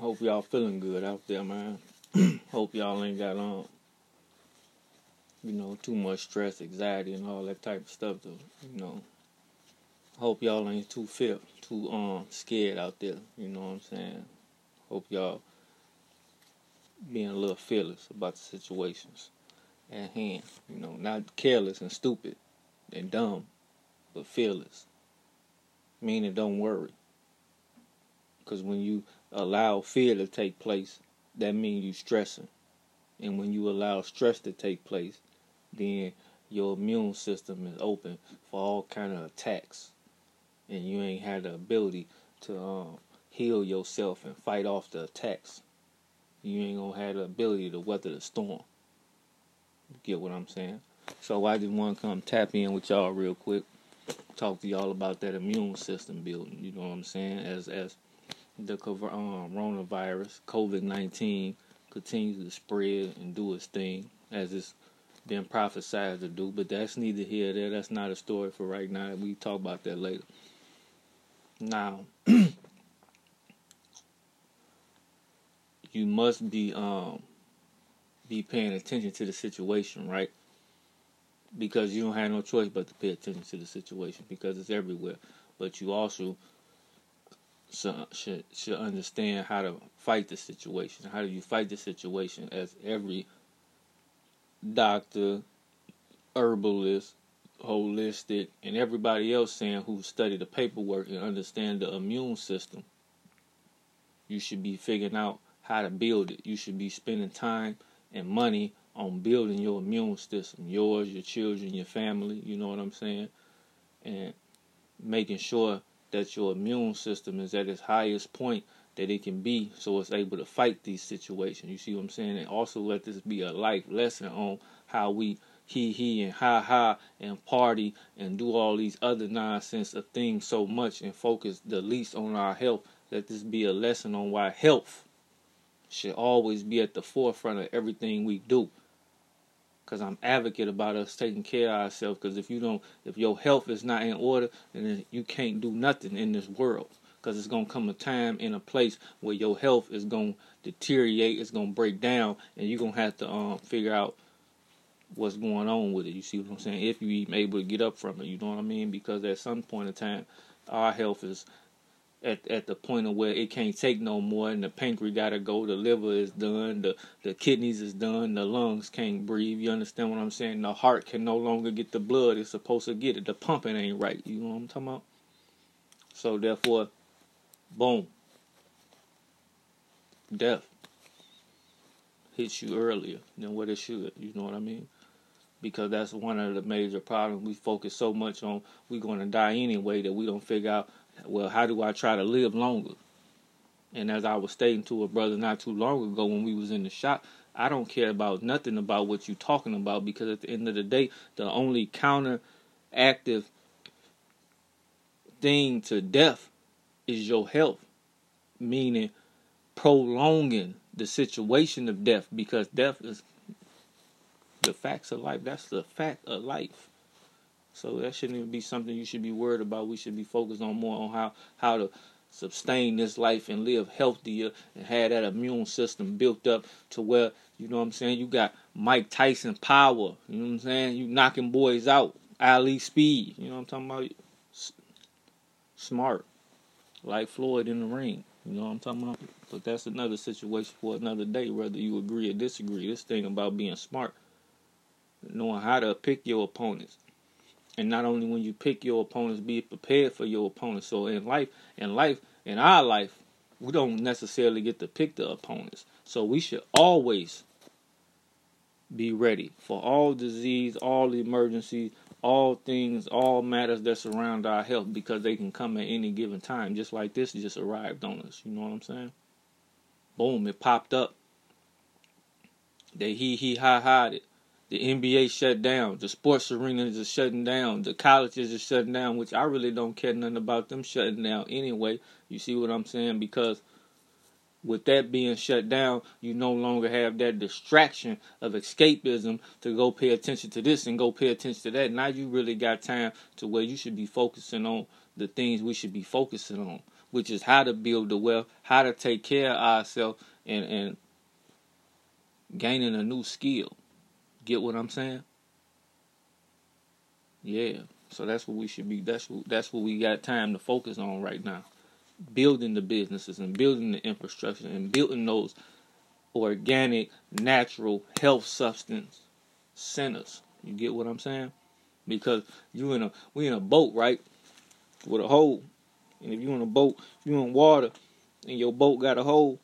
Hope y'all feeling good out there, man. Hope y'all ain't got um, you know, too much stress, anxiety, and all that type of stuff. To, you know, hope y'all ain't too fear, too um scared out there. You know what I'm saying? Hope y'all being a little fearless about the situations at hand. You know, not careless and stupid and dumb, but fearless. Meaning, don't worry. Because when you allow fear to take place, that means you stressing. And when you allow stress to take place, then your immune system is open for all kind of attacks. And you ain't had the ability to um, heal yourself and fight off the attacks. You ain't gonna have the ability to weather the storm. Get what I'm saying? So I just want to come tap in with y'all real quick, talk to y'all about that immune system building. You know what I'm saying? As as the um, coronavirus, COVID 19, continues to spread and do its thing as it's been prophesied to do. But that's neither here there. That's not a story for right now. We talk about that later. Now, you must be um be paying attention to the situation, right? Because you don't have no choice but to pay attention to the situation because it's everywhere. But you also should should understand how to fight the situation. How do you fight the situation? As every doctor, herbalist, holistic, and everybody else saying who study the paperwork and understand the immune system, you should be figuring out how to build it. You should be spending time and money on building your immune system, yours, your children, your family. You know what I'm saying? And making sure that your immune system is at its highest point that it can be so it's able to fight these situations. You see what I'm saying? And also let this be a life lesson on how we he he and ha ha and party and do all these other nonsense of things so much and focus the least on our health. Let this be a lesson on why health should always be at the forefront of everything we do because I'm advocate about us taking care of ourselves. Because if you don't, if your health is not in order, then you can't do nothing in this world. Because it's gonna come a time in a place where your health is gonna deteriorate, it's gonna break down, and you're gonna have to um figure out what's going on with it. You see what I'm saying? If you even able to get up from it, you know what I mean? Because at some point in time, our health is at at the point of where it can't take no more and the pancreas gotta go, the liver is done, the the kidneys is done, the lungs can't breathe. You understand what I'm saying? The heart can no longer get the blood it's supposed to get it. The pumping ain't right. You know what I'm talking about? So therefore, boom. Death hits you earlier than what it should. You know what I mean? Because that's one of the major problems. We focus so much on we're going to die anyway that we don't figure out well, how do I try to live longer? And as I was stating to a brother not too long ago when we was in the shop, I don't care about nothing about what you're talking about because at the end of the day, the only counteractive thing to death is your health, meaning prolonging the situation of death because death is the facts of life. That's the fact of life. So that shouldn't even be something you should be worried about. We should be focused on more on how how to sustain this life and live healthier and have that immune system built up to where you know what I'm saying. You got Mike Tyson power. You know what I'm saying. You knocking boys out. Ali speed. You know what I'm talking about. Smart, like Floyd in the ring. You know what I'm talking about. But that's another situation for another day, whether you agree or disagree. This thing about being smart, knowing how to pick your opponents and not only when you pick your opponents, be prepared for your opponents. So in life, in life, in our life, we don't necessarily get to pick the opponents. So we should always be ready for all disease, all emergencies, all things, all matters that surround our health because they can come at any given time, just like this just arrived on us. You know what I'm saying? Boom, it popped up. They he he ha ha it. The NBA shut down. The sports arenas are shutting down. The colleges are shutting down, which I really don't care nothing about them shutting down anyway. You see what I'm saying? Because with that being shut down, you no longer have that distraction of escapism to go pay attention to this and go pay attention to that. Now you really got time to where you should be focusing on the things we should be focusing on, which is how to build the wealth, how to take care of ourselves, and and gaining a new skill. Get what I'm saying? Yeah. So that's what we should be. That's what that's what we got time to focus on right now. Building the businesses and building the infrastructure and building those organic, natural health substance centers. You get what I'm saying? Because you in a we in a boat, right? With a hole. And if you in a boat, you in water and your boat got a hole,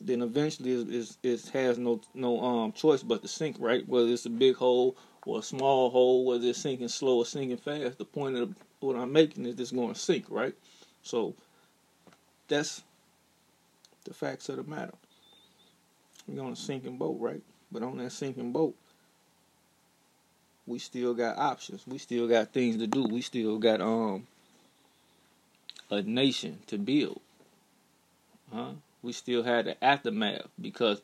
then eventually it, it, it has no no um choice but to sink, right? Whether it's a big hole or a small hole, whether it's sinking slow or sinking fast, the point of what I'm making is it's going to sink, right? So that's the facts of the matter. We're on a sinking boat, right? But on that sinking boat, we still got options. We still got things to do. We still got um a nation to build. Huh? We still had the aftermath because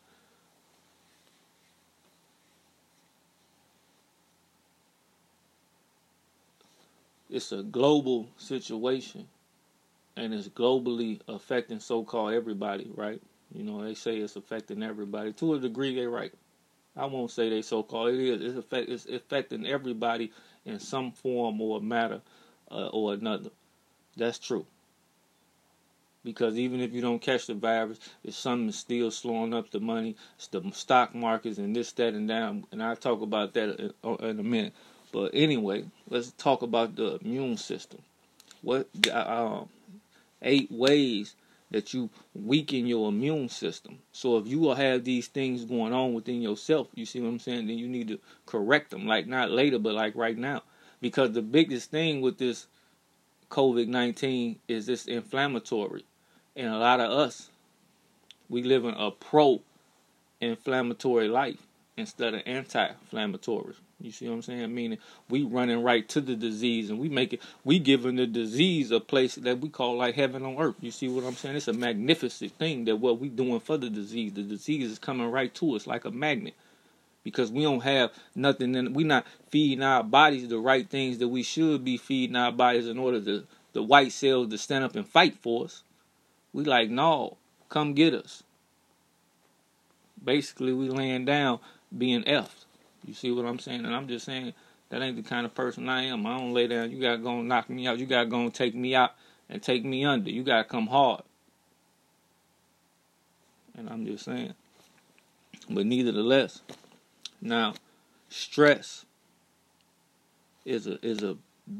it's a global situation and it's globally affecting so-called everybody, right? You know, they say it's affecting everybody. To a degree, they're right. I won't say they so-called. It is. It's, it's affecting everybody in some form or matter uh, or another. That's true. Because even if you don't catch the virus, it's something still slowing up the money. It's the stock markets and this, that, and that. And I'll talk about that in, uh, in a minute. But anyway, let's talk about the immune system. What um, eight ways that you weaken your immune system. So if you will have these things going on within yourself, you see what I'm saying, then you need to correct them. Like not later, but like right now. Because the biggest thing with this COVID 19 is this inflammatory. And a lot of us, we live in a pro inflammatory life instead of anti inflammatory. You see what I'm saying? Meaning we running right to the disease and we make it we giving the disease a place that we call like heaven on earth. You see what I'm saying? It's a magnificent thing that what we doing for the disease. The disease is coming right to us like a magnet. Because we don't have nothing and we not feeding our bodies the right things that we should be feeding our bodies in order to the white cells to stand up and fight for us. We like, no, come get us. Basically we laying down being effed. You see what I'm saying? And I'm just saying that ain't the kind of person I am. I don't lay down. You gotta go and knock me out. You gotta go and take me out and take me under. You gotta come hard. And I'm just saying. But nevertheless, now stress is a is a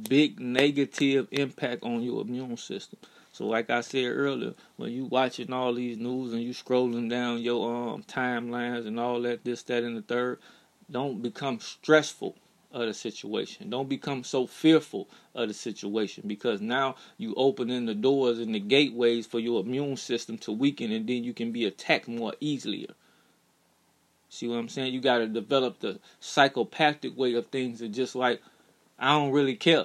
big negative impact on your immune system. So like I said earlier, when you watching all these news and you scrolling down your um timelines and all that, this, that, and the third, don't become stressful of the situation. Don't become so fearful of the situation because now you opening the doors and the gateways for your immune system to weaken and then you can be attacked more easily. See what I'm saying? You got to develop the psychopathic way of things and just like I don't really care.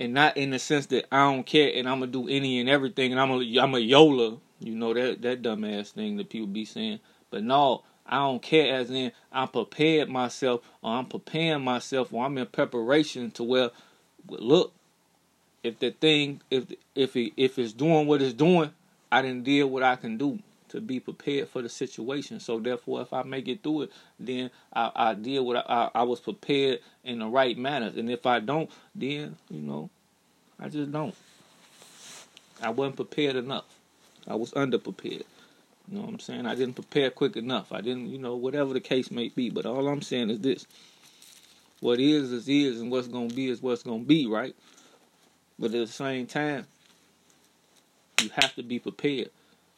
And not in the sense that I don't care and I'm gonna do any and everything and I'm a I'm a Yola, you know that that dumbass thing that people be saying. But no, I don't care as in I'm prepared myself or I'm preparing myself or I'm in preparation to where look if the thing if if it, if it's doing what it's doing, I didn't deal what I can do to be prepared for the situation. So therefore, if I make it through it, then I, I deal with I, I was prepared in the right manner. And if I don't, then you know, I just don't. I wasn't prepared enough. I was underprepared. You know what I'm saying? I didn't prepare quick enough. I didn't, you know, whatever the case may be. But all I'm saying is this. What is is is and what's gonna be is what's gonna be, right? But at the same time, you have to be prepared.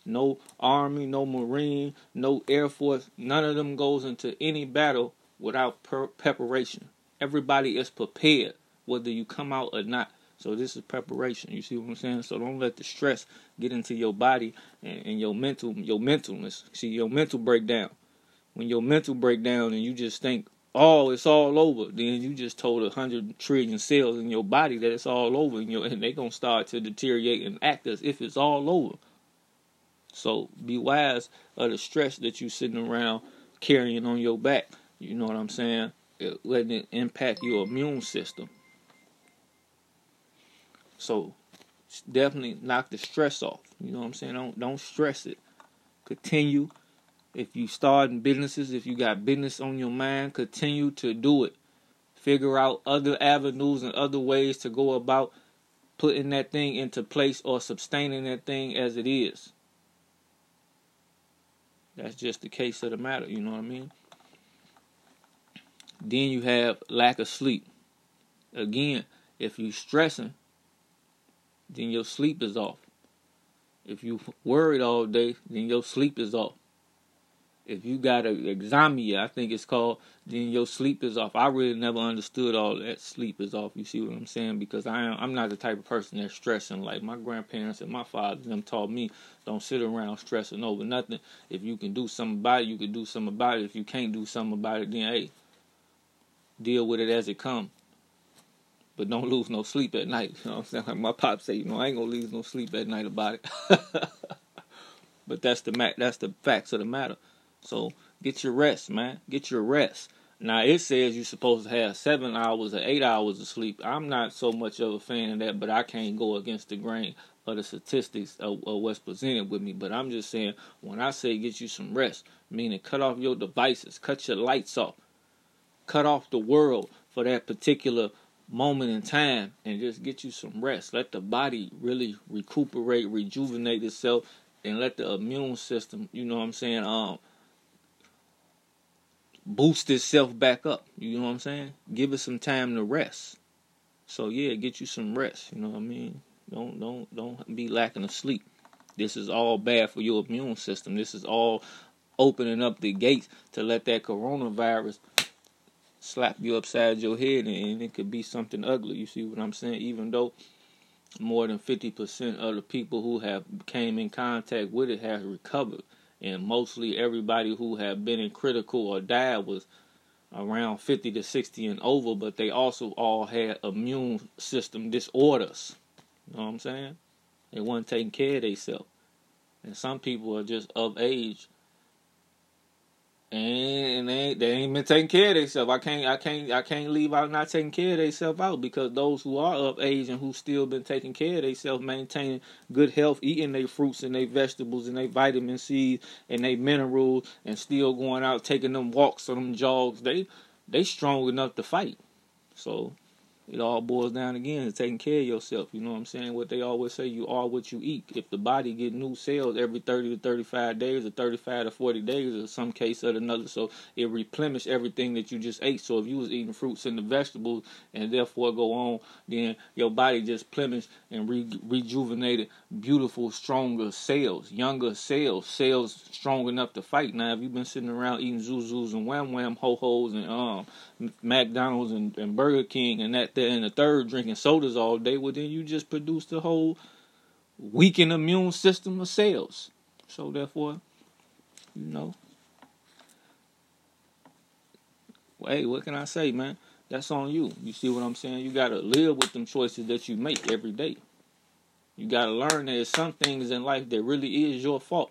No army, no marine, no air force, none of them goes into any battle without per- preparation. Everybody is prepared, whether you come out or not. So this is preparation. You see what I'm saying? So don't let the stress get into your body and, and your mental your mentalness. See your mental breakdown. When your mental breakdown and you just think, oh, it's all over, then you just told a hundred trillion cells in your body that it's all over, and, and they're gonna start to deteriorate and act as if it's all over. So be wise of the stress that you sitting around carrying on your back. You know what I'm saying? It, letting it impact your immune system. So definitely knock the stress off. You know what I'm saying? Don't don't stress it. Continue. If you start in businesses, if you got business on your mind, continue to do it. Figure out other avenues and other ways to go about putting that thing into place or sustaining that thing as it is. That's just the case of the matter, you know what I mean? Then you have lack of sleep. Again, if you're stressing, then your sleep is off. If you worried all day, then your sleep is off. If you got a examia, I think it's called, then your sleep is off. I really never understood all that sleep is off. You see what I'm saying? Because I am I'm not the type of person that's stressing. Like my grandparents and my father them taught me, don't sit around stressing over nothing. If you can do something about it, you can do something about it. If you can't do something about it, then hey, deal with it as it comes but don't lose no sleep at night. You know what I'm saying? Like my pop say, you know, I ain't gonna lose no sleep at night about it. but that's the ma- that's the facts of the matter. So get your rest, man. Get your rest. Now it says you're supposed to have seven hours or eight hours of sleep. I'm not so much of a fan of that, but I can't go against the grain of the statistics of, of what's presented with me. But I'm just saying when I say get you some rest, meaning cut off your devices, cut your lights off, cut off the world for that particular moment in time and just get you some rest. Let the body really recuperate, rejuvenate itself, and let the immune system, you know what I'm saying, um, boost itself back up. You know what I'm saying? Give it some time to rest. So yeah, get you some rest. You know what I mean? Don't don't don't be lacking of sleep. This is all bad for your immune system. This is all opening up the gates to let that coronavirus slap you upside your head and it could be something ugly. You see what I'm saying? Even though more than 50% of the people who have came in contact with it has recovered and mostly everybody who had been in critical or died was around 50 to 60 and over but they also all had immune system disorders. You know what i'm saying? They weren't taking care of themselves and some people are just of age and they they ain't been taking care of themselves. I can't I can't I can't leave out not taking care of themselves out because those who are of age and who still been taking care of themselves, maintaining good health, eating their fruits and their vegetables and their vitamin C and their minerals, and still going out taking them walks or them jogs, they they strong enough to fight. So it all boils down again to taking care of yourself. You know what I'm saying? What they always say, you are what you eat. If the body get new cells every 30 to 35 days or 35 to 40 days or some case or another, so it replenish everything that you just ate. So if you was eating fruits and the vegetables and therefore go on, then your body just plenished and re- rejuvenated beautiful, stronger cells, younger cells, cells strong enough to fight. Now, if you've been sitting around eating Zuzus and Wham Wham Ho Hos and um McDonald's and, and Burger King and that there and the third drinking sodas all day, well then you just produce the whole weakened immune system of cells. So therefore, you know. hey, what can I say, man? That's on you. You see what I'm saying? You gotta live with them choices that you make every day. You gotta learn there's some things in life that really is your fault.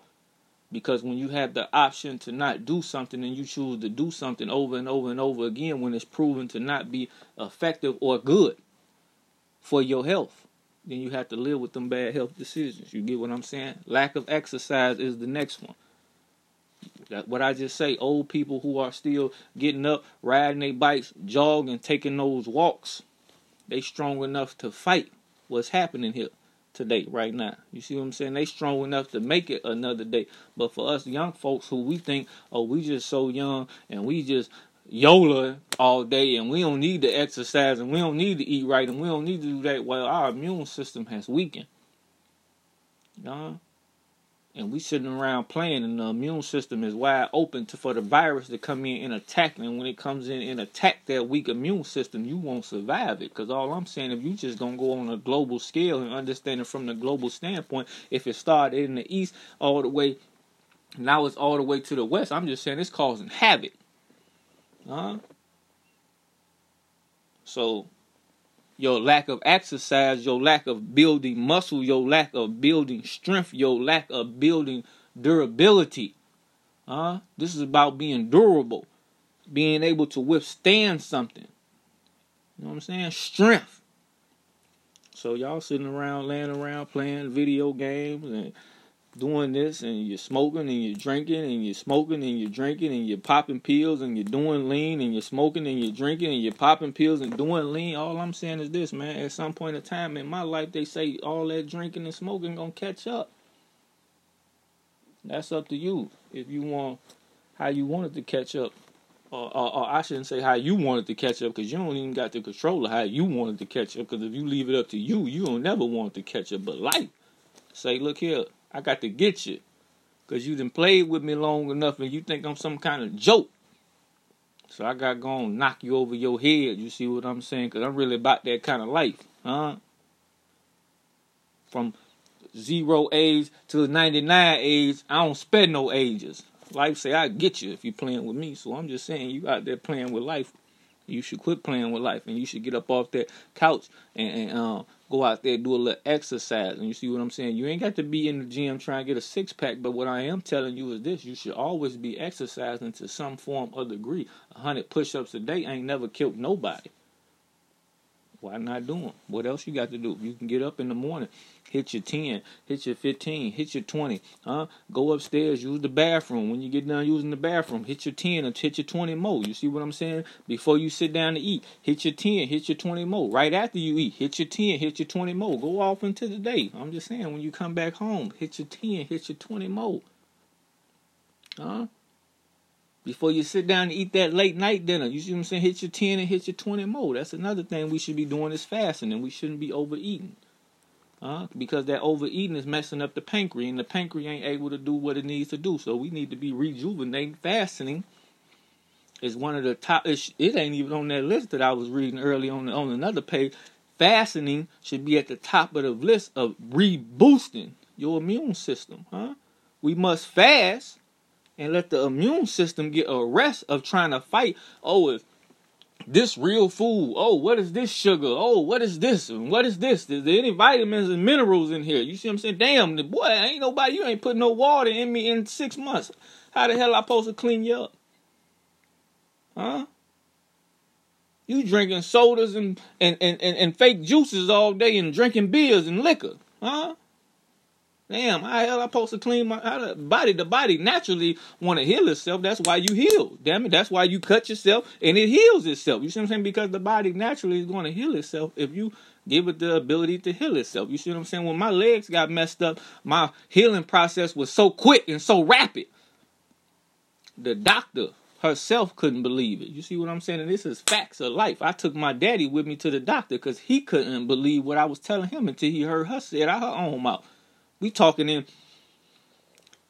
Because when you have the option to not do something and you choose to do something over and over and over again when it's proven to not be effective or good for your health, then you have to live with them bad health decisions. You get what I'm saying? Lack of exercise is the next one. That what I just say, old people who are still getting up, riding their bikes, jogging, taking those walks, they strong enough to fight what's happening here today, right now. You see what I'm saying? They strong enough to make it another day. But for us young folks who we think, oh, we just so young and we just YOLA all day and we don't need to exercise and we don't need to eat right and we don't need to do that, well, our immune system has weakened. You know? And we sitting around playing and the immune system is wide open to, for the virus to come in and attack. And when it comes in and attack that weak immune system you won't survive it. Because all i'm saying if you just gonna go on a global scale and understand it from the global standpoint if it started in the east all the way now it's all the way to the west i'm just saying it's causing havoc. Huh? So your lack of exercise, your lack of building muscle, your lack of building strength, your lack of building durability. Huh? This is about being durable, being able to withstand something. You know what I'm saying? Strength. So y'all sitting around, laying around, playing video games and doing this, and you're smoking and you're drinking and you're smoking and you're drinking and you're popping pills and you're doing lean and you're smoking and you're drinking and you're popping pills and doing lean. All I'm saying is this, man. At some point in time in my life, they say all that drinking and smoking gonna catch up. That's up to you. If you want how you want it to catch up or, or, or, I shouldn't say how you wanted to catch up because you don't even got the control of how you wanted to catch up. Because if you leave it up to you, you don't never want to catch up. But life, say, look here, I got to get you because you done played with me long enough and you think I'm some kind of joke. So I got to go and knock you over your head. You see what I'm saying? Because I'm really about that kind of life, huh? From zero age to 99 age, I don't spend no ages. Life say I get you if you're playing with me. So I'm just saying you out there playing with life. You should quit playing with life and you should get up off that couch and, and um, go out there do a little exercise. And you see what I'm saying? You ain't got to be in the gym trying to get a six pack, but what I am telling you is this you should always be exercising to some form or degree. A hundred push ups a day ain't never killed nobody. Why not do them? What else you got to do? You can get up in the morning, hit your 10, hit your 15, hit your 20, huh? Go upstairs, use the bathroom. When you get done using the bathroom, hit your 10 and hit your 20 more. You see what I'm saying? Before you sit down to eat, hit your 10, hit your 20 more. Right after you eat, hit your 10, hit your 20 more. Go off into the day. I'm just saying, when you come back home, hit your 10, hit your 20 more. Huh? before you sit down and eat that late night dinner. You see what I'm saying? Hit your 10 and hit your 20 more. That's another thing we should be doing is fasting, and we shouldn't be overeating. Uh, because that overeating is messing up the pancreas, and the pancreas ain't able to do what it needs to do. So we need to be rejuvenating. Fasting is one of the top. It, it ain't even on that list that I was reading early on on another page. Fasting should be at the top of the list of reboosting your immune system. Huh? We must fast and let the immune system get a rest of trying to fight. Oh, is this real food? Oh, what is this sugar? Oh, what is this? And what is this? Is there any vitamins and minerals in here? You see what I'm saying? Damn, the boy, ain't nobody, you ain't put no water in me in six months. How the hell I supposed to clean you up? Huh? You drinking sodas and, and, and, and, and fake juices all day and drinking beers and liquor. Huh? Damn, how hell I supposed to clean my how the body? The body naturally want to heal itself. That's why you heal. Damn it, that's why you cut yourself and it heals itself. You see what I'm saying? Because the body naturally is going to heal itself if you give it the ability to heal itself. You see what I'm saying? When my legs got messed up, my healing process was so quick and so rapid. The doctor herself couldn't believe it. You see what I'm saying? And this is facts of life. I took my daddy with me to the doctor because he couldn't believe what I was telling him until he heard her say it out her own mouth. We talking in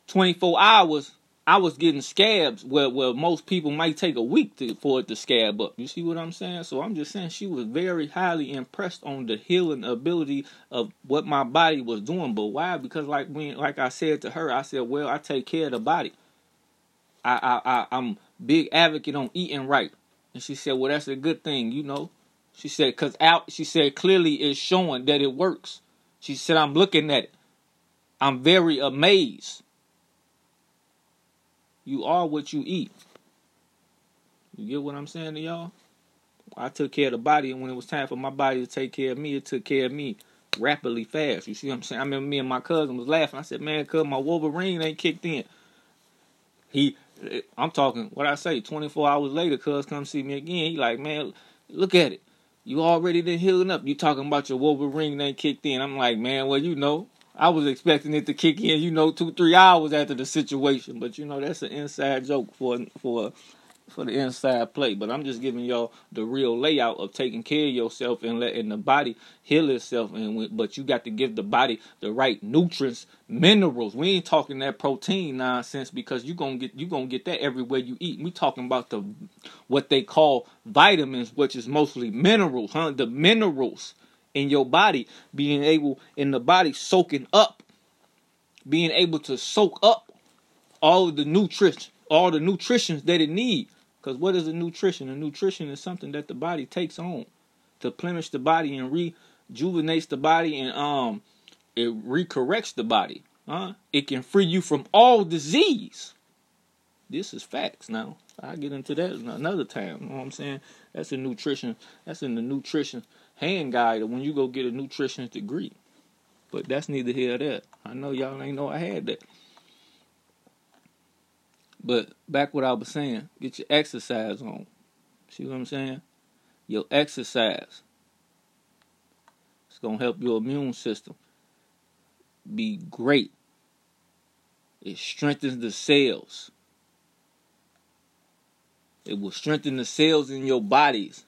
24 hours. I was getting scabs where, where most people might take a week to, for it to scab up. You see what I'm saying? So I'm just saying she was very highly impressed on the healing ability of what my body was doing. But why? Because like when like I said to her, I said, Well, I take care of the body. I I, I I'm big advocate on eating right. And she said, Well, that's a good thing, you know. She said, cause out she said clearly it's showing that it works. She said, I'm looking at it. I'm very amazed. You are what you eat. You get what I'm saying to y'all? I took care of the body, and when it was time for my body to take care of me, it took care of me rapidly fast. You see what I'm saying? I remember me and my cousin was laughing. I said, "Man, cuz my Wolverine ain't kicked in." He, I'm talking what I say. 24 hours later, cuz come see me again. He like, "Man, look at it. You already been healing up. You talking about your Wolverine ain't kicked in?" I'm like, "Man, well, you know, I was expecting it to kick in, you know, two three hours after the situation, but you know that's an inside joke for for for the inside play. But I'm just giving y'all the real layout of taking care of yourself and letting the body heal itself. And but you got to give the body the right nutrients, minerals. We ain't talking that protein nonsense because you gonna get you gonna get that everywhere you eat. We talking about the what they call vitamins, which is mostly minerals, huh? The minerals in your body, being able in the body soaking up, being able to soak up all of the nutrition, all the nutritions that it needs. Because what is a nutrition? A nutrition is something that the body takes on to plenish the body and rejuvenates the body and um it recorrects the body. Huh? It can free you from all disease. This is facts now. I'll get into that another time. You know what I'm saying? That's a nutrition. That's in the nutrition hand guide when you go get a nutritionist degree. But that's neither here nor there. I know y'all ain't know I had that. But back what I was saying, get your exercise on. See what I'm saying? Your exercise. It's gonna help your immune system be great. It strengthens the cells. It will strengthen the cells in your bodies.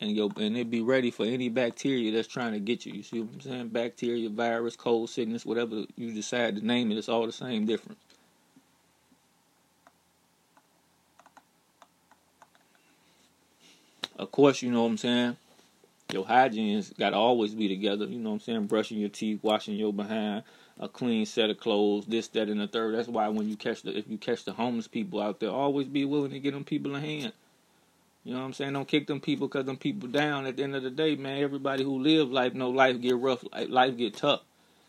And your and it be ready for any bacteria that's trying to get you. You see what I'm saying? Bacteria, virus, cold sickness, whatever you decide to name it, it's all the same difference. Of course, you know what I'm saying? Your hygiene's gotta always be together, you know what I'm saying? Brushing your teeth, washing your behind, a clean set of clothes, this, that, and the third. That's why when you catch the if you catch the homeless people out there, always be willing to get them people a hand. You know what I'm saying? Don't kick them people because them people down. At the end of the day, man, everybody who live life know life get rough, life get tough.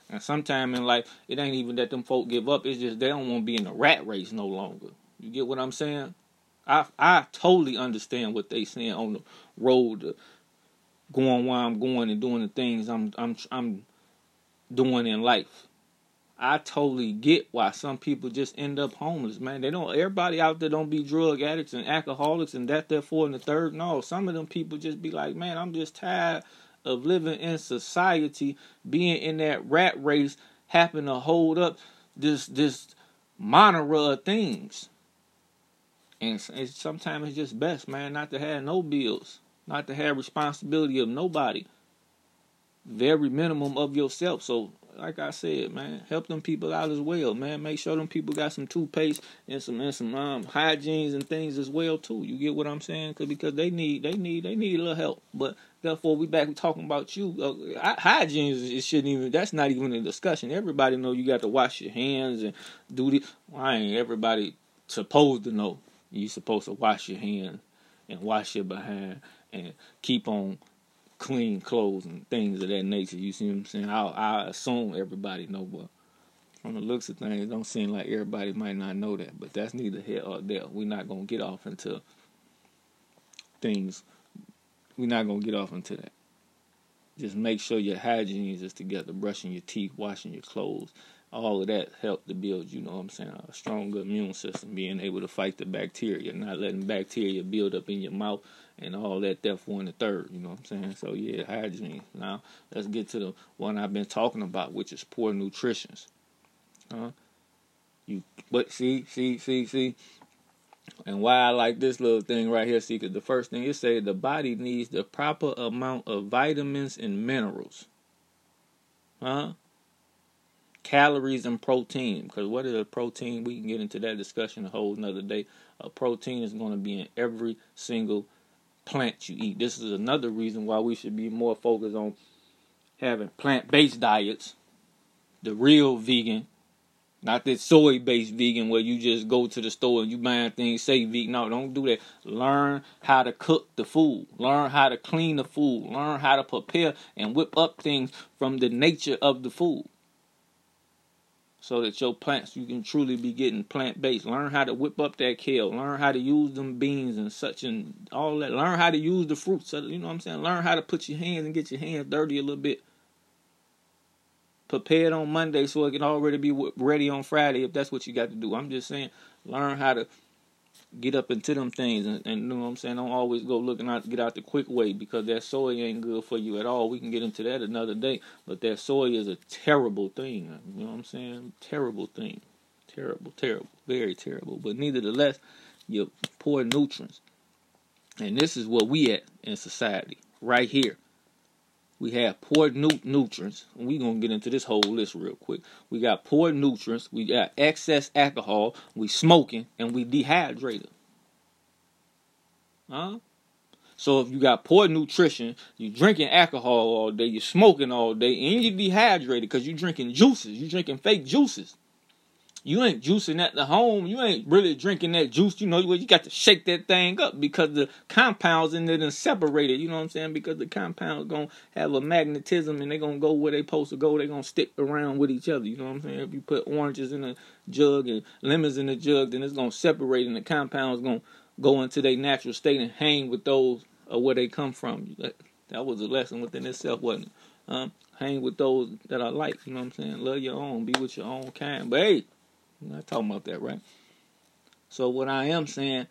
And sometime in life, it ain't even that them folk give up. It's just they don't want to be in the rat race no longer. You get what I'm saying? I I totally understand what they saying on the road to going while I'm going and doing the things I'm I'm I'm doing in life. I totally get why some people just end up homeless, man. They don't everybody out there don't be drug addicts and alcoholics and that therefore and the third. No, some of them people just be like, Man, I'm just tired of living in society, being in that rat race, having to hold up this this monera of things. And it's, sometimes it's just best, man, not to have no bills, not to have responsibility of nobody. Very minimum of yourself. So like I said, man, help them people out as well, man. Make sure them people got some toothpaste and some and some um hygienes and things as well too. You get what I'm saying? Cause because they need they need they need a little help. But therefore, we back talking about you. Uh, hygiene it shouldn't even. That's not even a discussion. Everybody know you got to wash your hands and do the. Why ain't everybody supposed to know? You supposed to wash your hands and wash your behind and keep on clean clothes and things of that nature. You see what I'm saying? I, I assume everybody know, but from the looks of things, don't seem like everybody might not know that. But that's neither here or there. We're not gonna get off into things. We're not gonna get off into that. Just make sure your hygiene is together, brushing your teeth, washing your clothes. All of that help to build, you know what I'm saying, a stronger immune system, being able to fight the bacteria, not letting bacteria build up in your mouth and all that therefore in the third, you know what I'm saying? So yeah, hygiene. Now let's get to the one I've been talking about, which is poor nutrition. Huh? You but see, see, see, see. And why I like this little thing right here, see, because the first thing it say the body needs the proper amount of vitamins and minerals. Huh? Calories and protein. Because what is a protein? We can get into that discussion a whole another day. A protein is going to be in every single plants you eat. This is another reason why we should be more focused on having plant based diets, the real vegan, not that soy based vegan where you just go to the store and you buy things say vegan. No, don't do that. Learn how to cook the food. Learn how to clean the food. Learn how to prepare and whip up things from the nature of the food so that your plants you can truly be getting plant based. Learn how to whip up that kale. Learn how to use them beans and such and all that. Learn how to use the fruits. You know what I'm saying? Learn how to put your hands and get your hands dirty a little bit. Prepare it on Monday so it can already be ready on Friday if that's what you got to do. I'm just saying, learn how to get up into them things and, and, you know what I'm saying. Don't always go looking out get out the quick way because that soy ain't good for you at all. We can get into that another day, but that soy is a terrible thing. You know what I'm saying? Terrible thing, terrible, terrible, very terrible. But nevertheless, you poor nutrients, and this is what we at in society right here. We have poor nu- nutrients. We're going to get into this whole list real quick. We got poor nutrients. We got excess alcohol. We smoking and we dehydrated. Huh? So if you got poor nutrition, you drinking alcohol all day, you're smoking all day, and you're dehydrated because you're drinking juices. You're drinking fake juices you ain't juicing at the home. You ain't really drinking that juice. You know, you got to shake that thing up because the compounds in it are separated. You know what I'm saying? Because the compounds gonna have a magnetism and they're gonna go where they supposed to go. They're gonna stick around with each other. You know what I'm saying? If you put oranges in a jug and lemons in a jug, then it's gonna separate and the compounds gonna go into their natural state and hang with those or where they come from. That was a lesson within itself, wasn't it? Um, hang with those that I like. You know what I'm saying? Love your own. Be with your own kind. But hey, I'm not talking about that, right? So what I am saying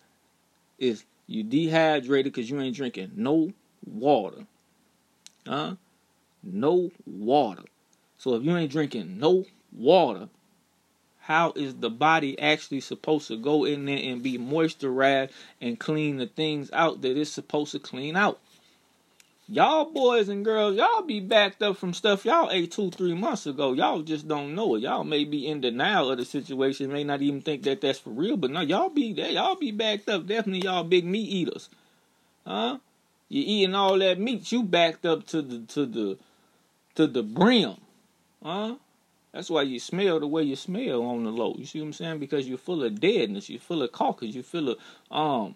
is you dehydrated because you ain't drinking no water. Huh? No water. So if you ain't drinking no water, how is the body actually supposed to go in there and be moisturized and clean the things out that it's supposed to clean out? Y'all boys and girls, y'all be backed up from stuff y'all ate two, three months ago. Y'all just don't know it. Y'all may be in denial of the situation, may not even think that that's for real. But no, y'all be there. Y'all be backed up. Definitely, y'all big meat eaters, huh? You eating all that meat, you backed up to the to the to the brim, huh? That's why you smell the way you smell on the low. You see what I'm saying? Because you're full of deadness. You're full of carcass. You're full of um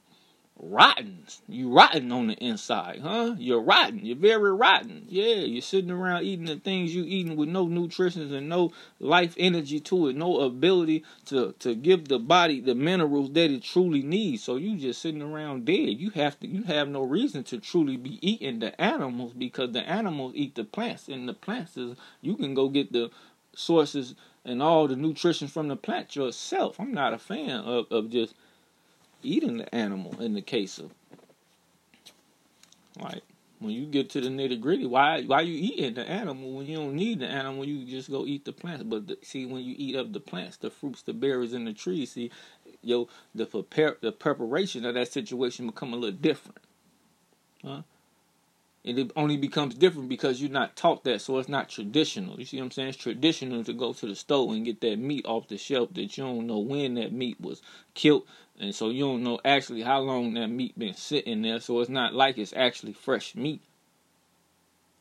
rotten. You rotten on the inside, huh? You're rotten. You're very rotten. Yeah, you're sitting around eating the things you eating with no nutrition and no life energy to it, no ability to to give the body the minerals that it truly needs. So you just sitting around dead. You have to you have no reason to truly be eating the animals because the animals eat the plants and the plants is you can go get the sources and all the nutrition from the plant yourself. I'm not a fan of, of just eating the animal in the case of like when you get to the nitty gritty, why why you eating the animal when you don't need the animal? You just go eat the plants. But the, see, when you eat up the plants, the fruits, the berries, and the trees, see, yo, the prepare the preparation of that situation become a little different, huh? And it only becomes different because you're not taught that, so it's not traditional. You see what I'm saying? It's traditional to go to the store and get that meat off the shelf that you don't know when that meat was killed, and so you don't know actually how long that meat been sitting there. So it's not like it's actually fresh meat.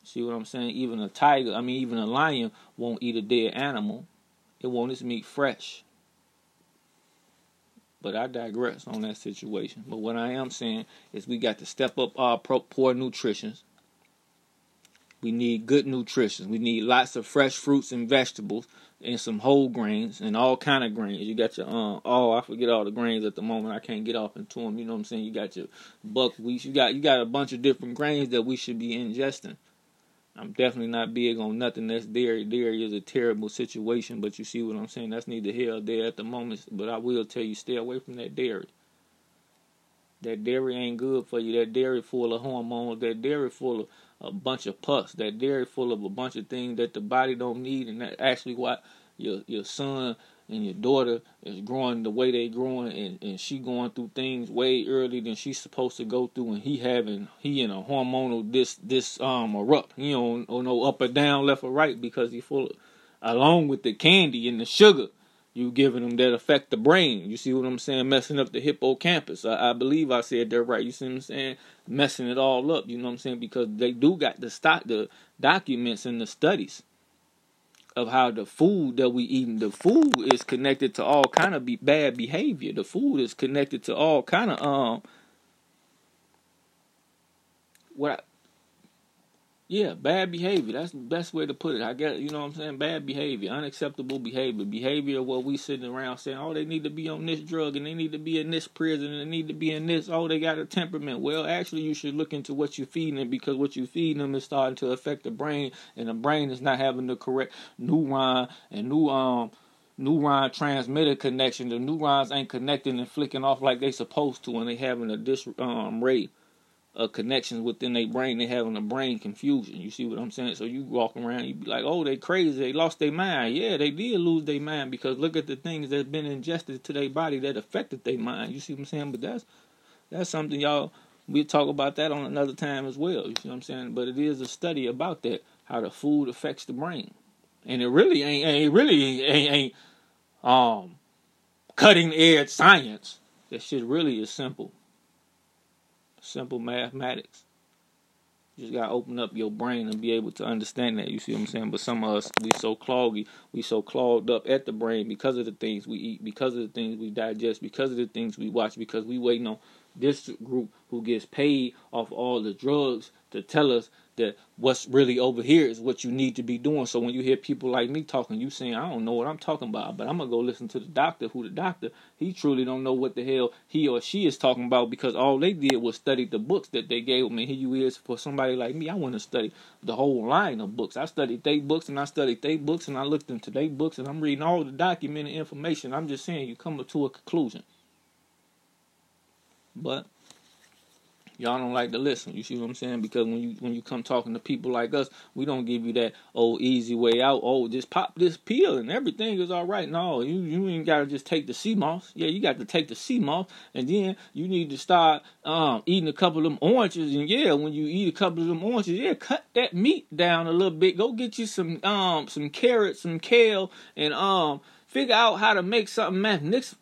See what I'm saying? Even a tiger, I mean, even a lion won't eat a dead animal. It wants its meat fresh. But I digress on that situation. But what I am saying is we got to step up our poor nutrition we need good nutrition. We need lots of fresh fruits and vegetables and some whole grains and all kind of grains. You got your um oh I forget all the grains at the moment. I can't get off into them. You know what I'm saying? You got your buckwheat. You got you got a bunch of different grains that we should be ingesting. I'm definitely not big on nothing that's dairy. Dairy is a terrible situation, but you see what I'm saying? That's neither here or there at the moment. But I will tell you, stay away from that dairy. That dairy ain't good for you. That dairy full of hormones. That dairy full of a bunch of pus. That dairy full of a bunch of things that the body don't need, and that actually why your your son and your daughter is growing the way they growing, and, and she going through things way earlier than she's supposed to go through, and he having he in a hormonal this this um erupt, you know, or no up or down, left or right because he full of, along with the candy and the sugar you giving them that affect the brain. You see what I'm saying? Messing up the hippocampus. I, I, believe I said that right. You see what I'm saying? Messing it all up. You know what I'm saying? Because they do got the stock, the documents and the studies of how the food that we eating. The food is connected to all kind of be, bad behavior. The food is connected to all kind of um. What yeah, bad behavior. That's the best way to put it. I guess you know what I'm saying. Bad behavior, unacceptable behavior, behavior where we sitting around saying, "Oh, they need to be on this drug and they need to be in this prison and they need to be in this." Oh, they got a temperament. Well, actually, you should look into what you're feeding them because what you're feeding them is starting to affect the brain, and the brain is not having the correct neuron and new um neuron transmitter connection. The neurons ain't connecting and flicking off like they supposed to, and they having a dis um rate uh, connections within their brain. They having a brain confusion. You see what I'm saying? So you walk around, you be like, oh, they crazy. They lost their mind. Yeah, they did lose their mind because look at the things that's been ingested to their body that affected their mind. You see what I'm saying? But that's that's something y'all we'll talk about that on another time as well. You see what I'm saying? But it is a study about that, how the food affects the brain. And it really ain't, ain't really ain't, ain't um cutting edge science. That shit really is simple. Simple mathematics. You just gotta open up your brain and be able to understand that. You see what I'm saying? But some of us, we so cloggy, we so clogged up at the brain because of the things we eat, because of the things we digest, because of the things we watch, because we waiting on this group who gets paid off all the drugs to tell us that what's really over here is what you need to be doing. So when you hear people like me talking, you saying, I don't know what I'm talking about, but I'm gonna go listen to the doctor who the doctor, he truly don't know what the hell he or she is talking about because all they did was study the books that they gave me. Here you is for somebody like me, I want to study the whole line of books. I studied they books and I studied they books and I looked into they books and I'm reading all the documented information. I'm just saying you come to a conclusion. But y'all don't like to listen. You see what I'm saying? Because when you when you come talking to people like us, we don't give you that oh easy way out. Oh, just pop this pill and everything is all right. No, you you ain't gotta just take the sea moss. Yeah, you got to take the sea moss, and then you need to start um eating a couple of them oranges. And yeah, when you eat a couple of them oranges, yeah, cut that meat down a little bit. Go get you some um some carrots, some kale, and um figure out how to make something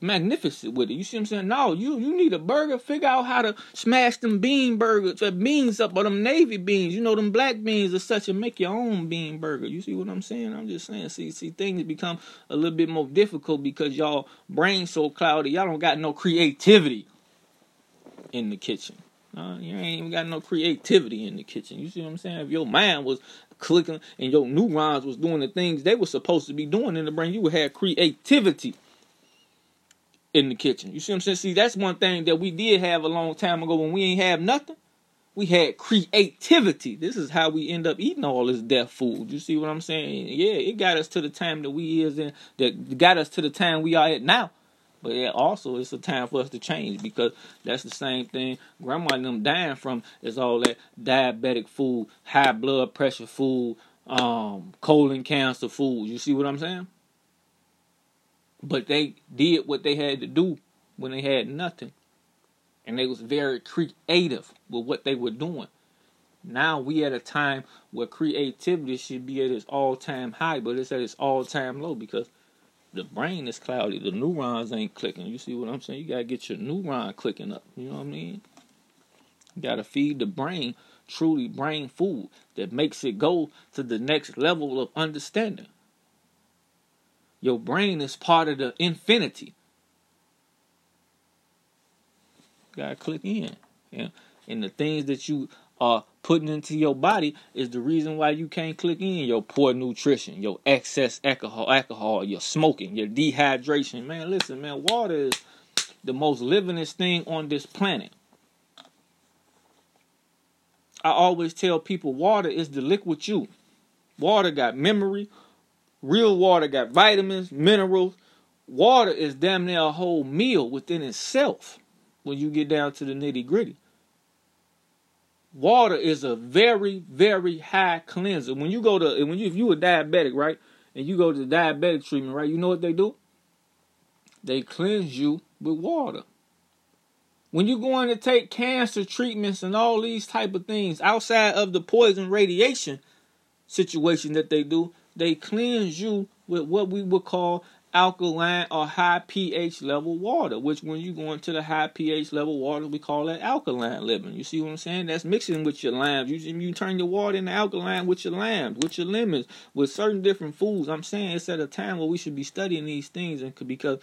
magnificent with it. You see what I'm saying? No, you you need a burger. Figure out how to smash them bean burgers, uh, beans up, or them navy beans. You know them black beans or such, and make your own bean burger. You see what I'm saying? I'm just saying. See, see, things become a little bit more difficult because y'all brain so cloudy. Y'all don't got no creativity in the kitchen. Uh, you ain't even got no creativity in the kitchen. You see what I'm saying? If your mind was clicking and your neurons was doing the things they were supposed to be doing in the brain, you would have creativity in the kitchen. You see what I'm saying? See, that's one thing that we did have a long time ago when we ain't have nothing. We had creativity. This is how we end up eating all this death food. You see what I'm saying? Yeah, it got us to the time that we is in that got us to the time we are at now. But yeah, also it's a time for us to change because that's the same thing grandma and them dying from is all that diabetic food, high blood pressure food, um, colon cancer food. You see what I'm saying? But they did what they had to do when they had nothing. And they was very creative with what they were doing. Now we at a time where creativity should be at its all time high, but it's at its all time low because the brain is cloudy. The neurons ain't clicking. You see what I'm saying? You gotta get your neuron clicking up. You know what I mean? You gotta feed the brain truly brain food that makes it go to the next level of understanding. Your brain is part of the infinity. You gotta click in. Yeah. And the things that you are putting into your body is the reason why you can't click in your poor nutrition, your excess alcohol, alcohol, your smoking, your dehydration. Man, listen, man, water is the most livingest thing on this planet. I always tell people water is the liquid you. Water got memory. Real water got vitamins, minerals. Water is damn near a whole meal within itself when you get down to the nitty gritty water is a very, very high cleanser. When you go to when you if you a diabetic, right, and you go to the diabetic treatment, right, you know what they do? They cleanse you with water. When you're going to take cancer treatments and all these type of things outside of the poison radiation situation that they do, they cleanse you with what we would call alkaline or high pH level water, which when you go into the high pH level water, we call that alkaline living. You see what I'm saying? That's mixing with your limes. You, you turn your water into alkaline with your limes, with your lemons, with certain different foods. I'm saying it's at a time where we should be studying these things and because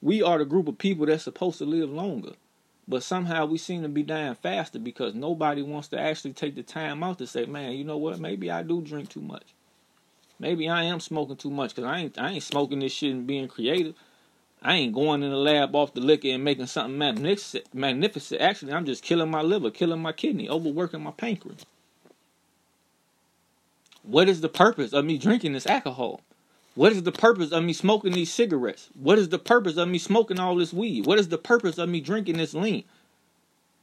we are the group of people that's supposed to live longer. But somehow we seem to be dying faster because nobody wants to actually take the time out to say, man, you know what? Maybe I do drink too much. Maybe I am smoking too much because I ain't I ain't smoking this shit and being creative. I ain't going in the lab off the liquor and making something magnificent. Magnificent. Actually, I'm just killing my liver, killing my kidney, overworking my pancreas. What is the purpose of me drinking this alcohol? What is the purpose of me smoking these cigarettes? What is the purpose of me smoking all this weed? What is the purpose of me drinking this lean?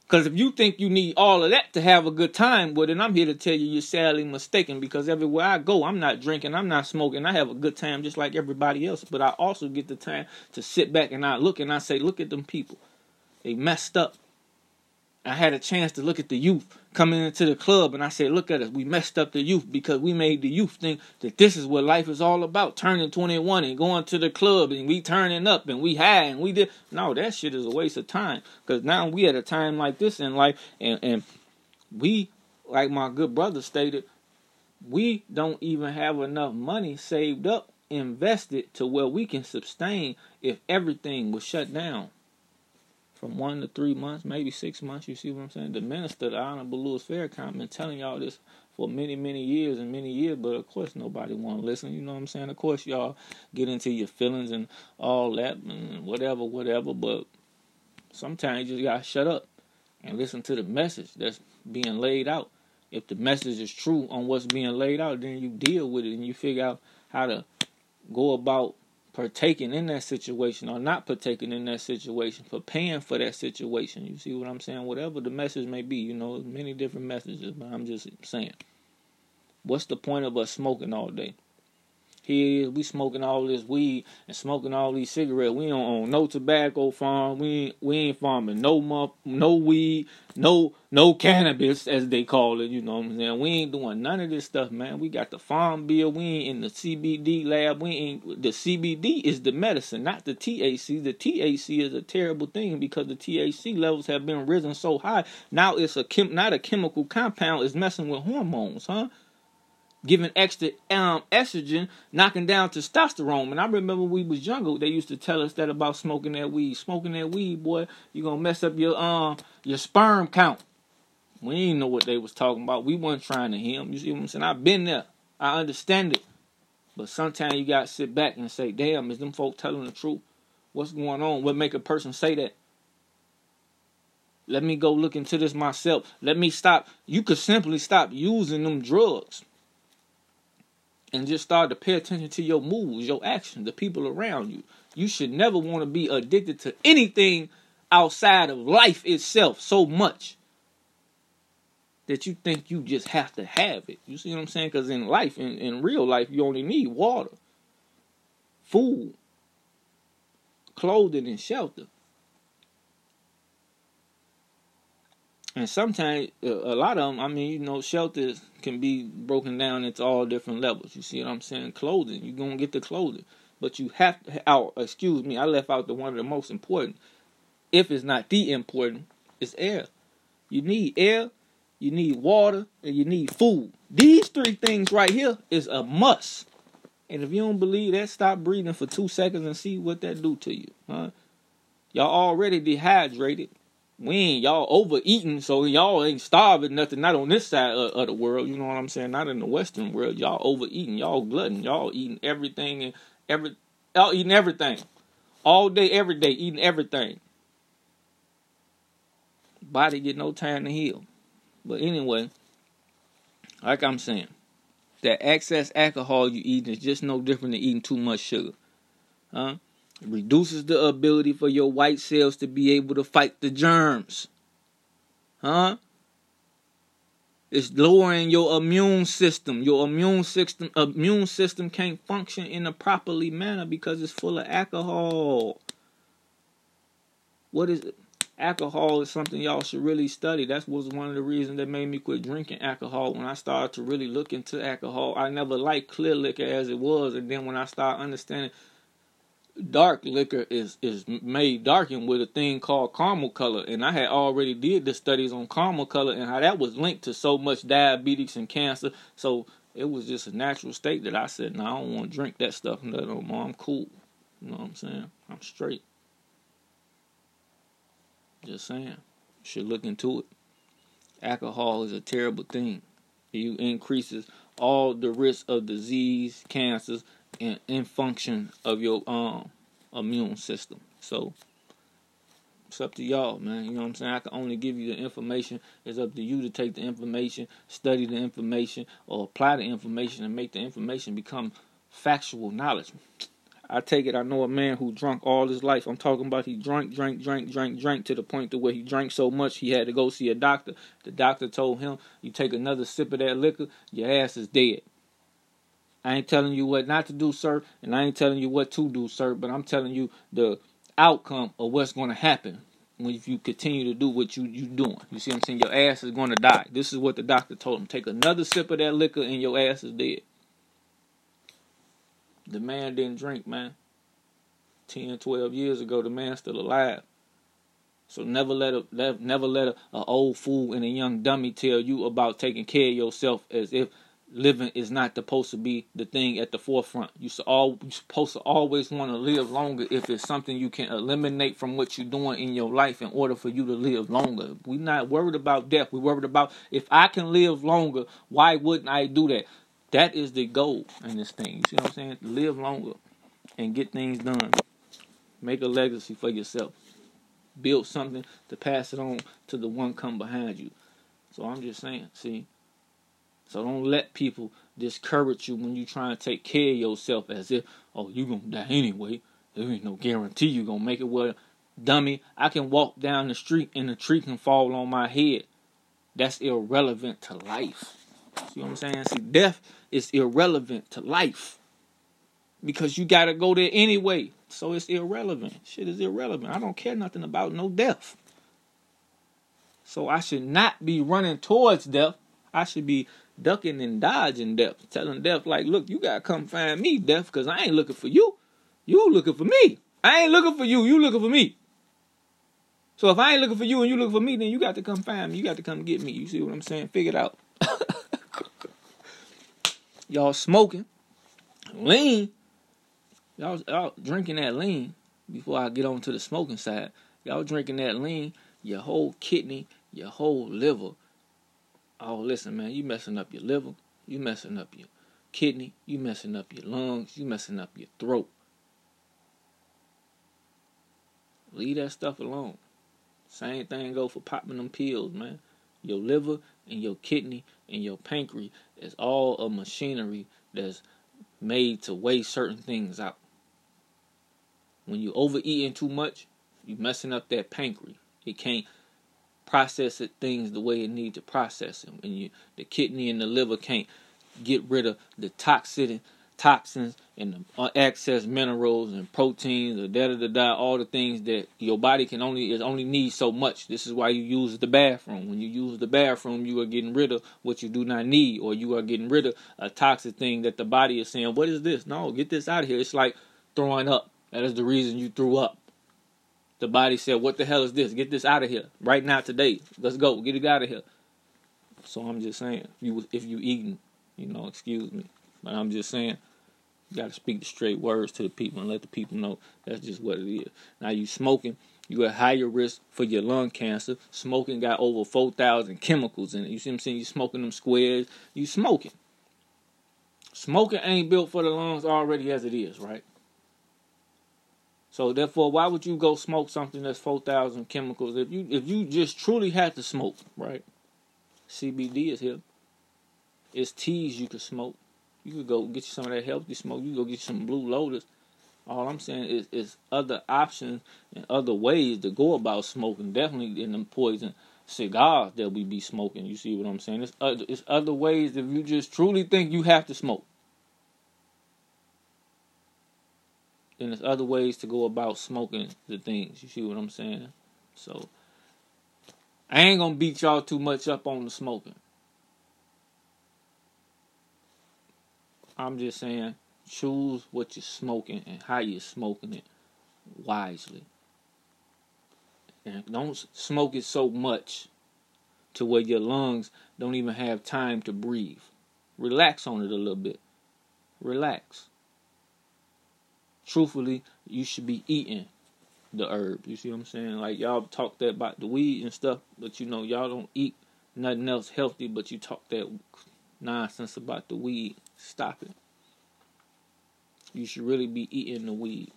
Because if you think you need all of that to have a good time, well, then I'm here to tell you you're sadly mistaken. Because everywhere I go, I'm not drinking, I'm not smoking, I have a good time just like everybody else. But I also get the time to sit back and I look and I say, look at them people. They messed up. I had a chance to look at the youth coming into the club and I said, look at us. We messed up the youth because we made the youth think that this is what life is all about. Turning 21 and going to the club and we turning up and we high and we did. No, that shit is a waste of time because now we at a time like this in life and, and we, like my good brother stated, we don't even have enough money saved up, invested to where we can sustain if everything was shut down. From one to three months, maybe six months. You see what I'm saying? The minister, the Honorable Louis Farrakhan, been telling y'all this for many, many years and many years, but of course nobody want to listen. You know what I'm saying? Of course y'all get into your feelings and all that and whatever, whatever. But sometimes you just gotta shut up and listen to the message that's being laid out. If the message is true on what's being laid out, then you deal with it and you figure out how to go about partaking in that situation or not partaking in that situation, preparing for that situation. You see what I'm saying? Whatever the message may be, you know, many different messages, but I'm just saying. What's the point of us smoking all day? We smoking all this weed and smoking all these cigarettes. We don't own no tobacco farm. We ain't, we ain't farming no no weed, no no cannabis as they call it. You know what I'm saying? We ain't doing none of this stuff, man. We got the farm bill. We ain't in the CBD lab. We ain't the CBD is the medicine, not the THC. The THC is a terrible thing because the THC levels have been risen so high. Now it's a chem, not a chemical compound. It's messing with hormones, huh? Giving extra um, estrogen, knocking down testosterone. And I remember we was younger, they used to tell us that about smoking that weed. Smoking that weed, boy, you gonna mess up your um your sperm count. We didn't know what they was talking about. We wasn't trying to hear them. You see what I'm saying? I've been there. I understand it. But sometimes you gotta sit back and say, damn, is them folk telling the truth? What's going on? What make a person say that? Let me go look into this myself. Let me stop. You could simply stop using them drugs and just start to pay attention to your moves, your actions, the people around you. You should never want to be addicted to anything outside of life itself so much that you think you just have to have it. You see what I'm saying? Because in life, in, in real life, you only need water, food, clothing, and shelter. And sometimes, a lot of them, I mean, you know, shelters can be broken down into all different levels. You see what I'm saying? Clothing, you're going to get the clothing. But you have to, oh, excuse me, I left out the one of the most important, if it's not the important, it's air. You need air, you need water, and you need food. These three things right here is a must. And if you don't believe that, stop breathing for two seconds and see what that do to you. Huh? Y'all already dehydrated we ain't y'all overeating, so y'all ain't starving nothing. Not on this side of, of, the world, you know what I'm saying? Not in the Western world. Y'all overeating, y'all glutton, y'all eating everything and every, y'all eating everything, all day, every day, eating everything. Body get no time to heal. But anyway, like I'm saying, that excess alcohol you eating is just no different than eating too much sugar, huh? It reduces the ability for your white cells to be able to fight the germs. Huh? It's lowering your immune system. Your immune system immune system can't function in a properly manner because it's full of alcohol. What is it? Alcohol is something y'all should really study. That was one of the reasons that made me quit drinking alcohol. When I started to really look into alcohol, I never liked clear liquor as it was, and then when I started understanding dark liquor is is made darkened with a thing called caramel color. And i had already did the studies on caramel color and how that was linked to so much diabetes and cancer. So it was just a natural state that i said no i don't want to drink that stuff no more. I'm cool. You know what i'm saying? I'm straight. Just saying. You should look into it. Alcohol is a terrible thing. It increases all the risk of disease cancers in, in function of your um immune system. So it's up to y'all, man. You know what I'm saying? I can only give you the information. It's up to you to take the information, study the information, or apply the information and make the information become factual knowledge. I take it I know a man who drunk all his life. I'm talking about he drank, drank, drank, drank, drank to the point to where he drank so much he had to go see a doctor. The doctor told him, "You take another sip of that liquor, your ass is dead." I ain't telling you what not to do, sir, and I ain't telling you what to do, sir, but I'm telling you the outcome of what's going to happen when if you continue to do what you you doing. You see what I'm saying? Your ass is going to die. This is what the doctor told him. Take another sip of that liquor and your ass is dead. The man didn't drink, man. 10, 12 years ago, the man's still alive. So never let a never let a, a old fool and a young dummy tell you about taking care of yourself as if living is not supposed to be the thing at the forefront. You all you're supposed to always want to live longer if it's something you can eliminate from what you're doing in your life in order for you to live longer. We're not worried about death. We're worried about if I can live longer, why wouldn't I do that? That is the goal in this thing. You see what I'm saying? Live longer and get things done. Make a legacy for yourself. Build something to pass it on to the one come behind you. So I'm just saying, see, so don't let people discourage you when you try to take care of yourself as if, oh, you gonna die anyway. There ain't no guarantee you gonna make it. Well, dummy, I can walk down the street and a tree can fall on my head. That's irrelevant to life. See what I'm saying? See, death is irrelevant to life. Because you gotta go there anyway. So it's irrelevant. Shit is irrelevant. I don't care nothing about no death. So I should not be running towards death. I should be ducking and dodging death, telling death like, "Look, you gotta come find me, death, because I ain't looking for you. You looking for me. I ain't looking for you. You looking for me. So if I ain't looking for you and you looking for me, then you got to come find me. You got to come get me. You see what I'm saying? Figure it out. y'all smoking lean. Y'all, y'all drinking that lean. Before I get on to the smoking side, y'all drinking that lean. Your whole kidney, your whole liver Oh, listen, man, you messing up your liver, you messing up your kidney, you messing up your lungs, you messing up your throat. Leave that stuff alone. Same thing go for popping them pills, man. Your liver and your kidney and your pancreas is all a machinery that's made to weigh certain things out. When you overeating too much, you messing up that pancreas. It can't process it things the way it needs to process them. And you, the kidney and the liver can't get rid of the toxic toxins and the uh, excess minerals and proteins or da da da da all the things that your body can only is only need so much. This is why you use the bathroom. When you use the bathroom, you are getting rid of what you do not need, or you are getting rid of a toxic thing that the body is saying, "What is this? No, get this out of here." It's like throwing up. That is the reason you threw up. The body said, "What the hell is this? Get this out of here right now, today. Let's go. Get it out of here." So I'm just saying, if you if you eating, you know, excuse me, but I'm just saying, you got to speak the straight words to the people and let the people know that's just what it is. Now you smoking, you at higher risk for your lung cancer. Smoking got over four thousand chemicals in it. You see what I'm saying? You smoking them squares, you smoking. Smoking ain't built for the lungs already as it is, right? So therefore, why would you go smoke something that's four thousand chemicals if you if you just truly had to smoke, right? CBD is here. It's teas you could smoke. You could go get you some of that healthy smoke. You go get you some Blue Lotus. All I'm saying is, is other options and other ways to go about smoking. Definitely in the poison cigars that we be smoking. You see what I'm saying? It's other, it's other ways if you just truly think you have to smoke. Then there's other ways to go about smoking the things. You see what I'm saying? So I ain't gonna beat y'all too much up on the smoking. I'm just saying choose what you're smoking and how you're smoking it wisely. And don't smoke it so much to where your lungs don't even have time to breathe. Relax on it a little bit. Relax truthfully, you should be eating the herb. You see what I'm saying? Like y'all talk that about the weed and stuff, but you know y'all don't eat nothing else healthy, but you talk that nonsense about the weed. Stop it. You should really be eating the weed.